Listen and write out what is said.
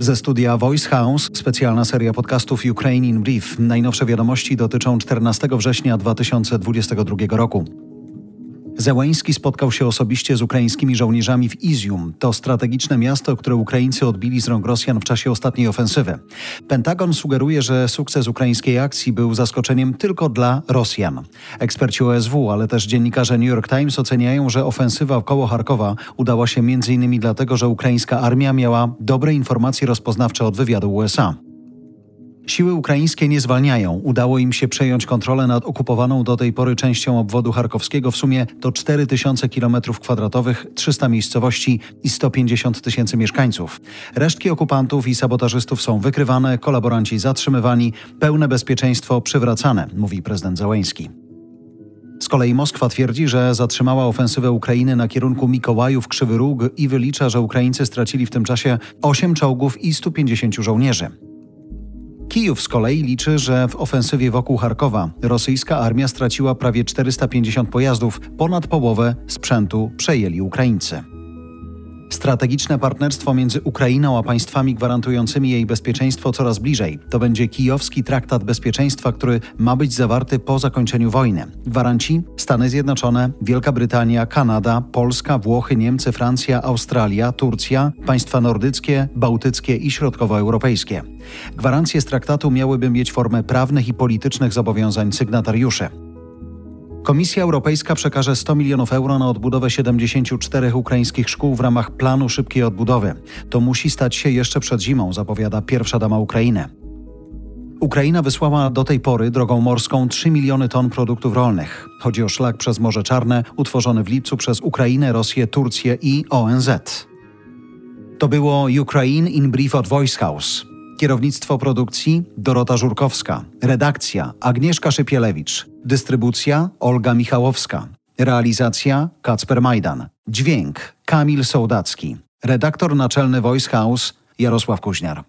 Ze studia Voice House, specjalna seria podcastów Ukraine in Brief. Najnowsze wiadomości dotyczą 14 września 2022 roku. Zełęński spotkał się osobiście z ukraińskimi żołnierzami w Izium. To strategiczne miasto, które Ukraińcy odbili z rąk Rosjan w czasie ostatniej ofensywy. Pentagon sugeruje, że sukces ukraińskiej akcji był zaskoczeniem tylko dla Rosjan. Eksperci OSW, ale też dziennikarze New York Times oceniają, że ofensywa koło Charkowa udała się m.in. dlatego, że ukraińska armia miała dobre informacje rozpoznawcze od wywiadu USA. Siły ukraińskie nie zwalniają. Udało im się przejąć kontrolę nad okupowaną do tej pory częścią obwodu charkowskiego. W sumie to 4000 km2, 300 miejscowości i 150 tysięcy mieszkańców. Resztki okupantów i sabotażystów są wykrywane, kolaboranci zatrzymywani, pełne bezpieczeństwo przywracane, mówi prezydent Załęski. Z kolei Moskwa twierdzi, że zatrzymała ofensywę Ukrainy na kierunku Mikołajów, Krzywy Róg i wylicza, że Ukraińcy stracili w tym czasie 8 czołgów i 150 żołnierzy. Kijów z kolei liczy, że w ofensywie wokół Charkowa rosyjska armia straciła prawie 450 pojazdów, ponad połowę sprzętu przejęli Ukraińcy. Strategiczne partnerstwo między Ukrainą a państwami gwarantującymi jej bezpieczeństwo coraz bliżej. To będzie kijowski traktat bezpieczeństwa, który ma być zawarty po zakończeniu wojny. Gwaranci Stany Zjednoczone, Wielka Brytania, Kanada, Polska, Włochy, Niemcy, Francja, Australia, Turcja, państwa nordyckie, bałtyckie i środkowoeuropejskie. Gwarancje z traktatu miałyby mieć formę prawnych i politycznych zobowiązań sygnatariuszy. Komisja Europejska przekaże 100 milionów euro na odbudowę 74 ukraińskich szkół w ramach planu szybkiej odbudowy. To musi stać się jeszcze przed zimą, zapowiada pierwsza dama Ukrainy. Ukraina wysłała do tej pory drogą morską 3 miliony ton produktów rolnych. Chodzi o szlak przez Morze Czarne, utworzony w lipcu przez Ukrainę, Rosję, Turcję i ONZ. To było Ukraine in Brief od Voice House. Kierownictwo produkcji Dorota Żurkowska. Redakcja Agnieszka Szypielewicz. Dystrybucja Olga Michałowska. Realizacja Kacper Majdan. Dźwięk Kamil Sołdacki. Redaktor naczelny Voice House Jarosław Kuźniar.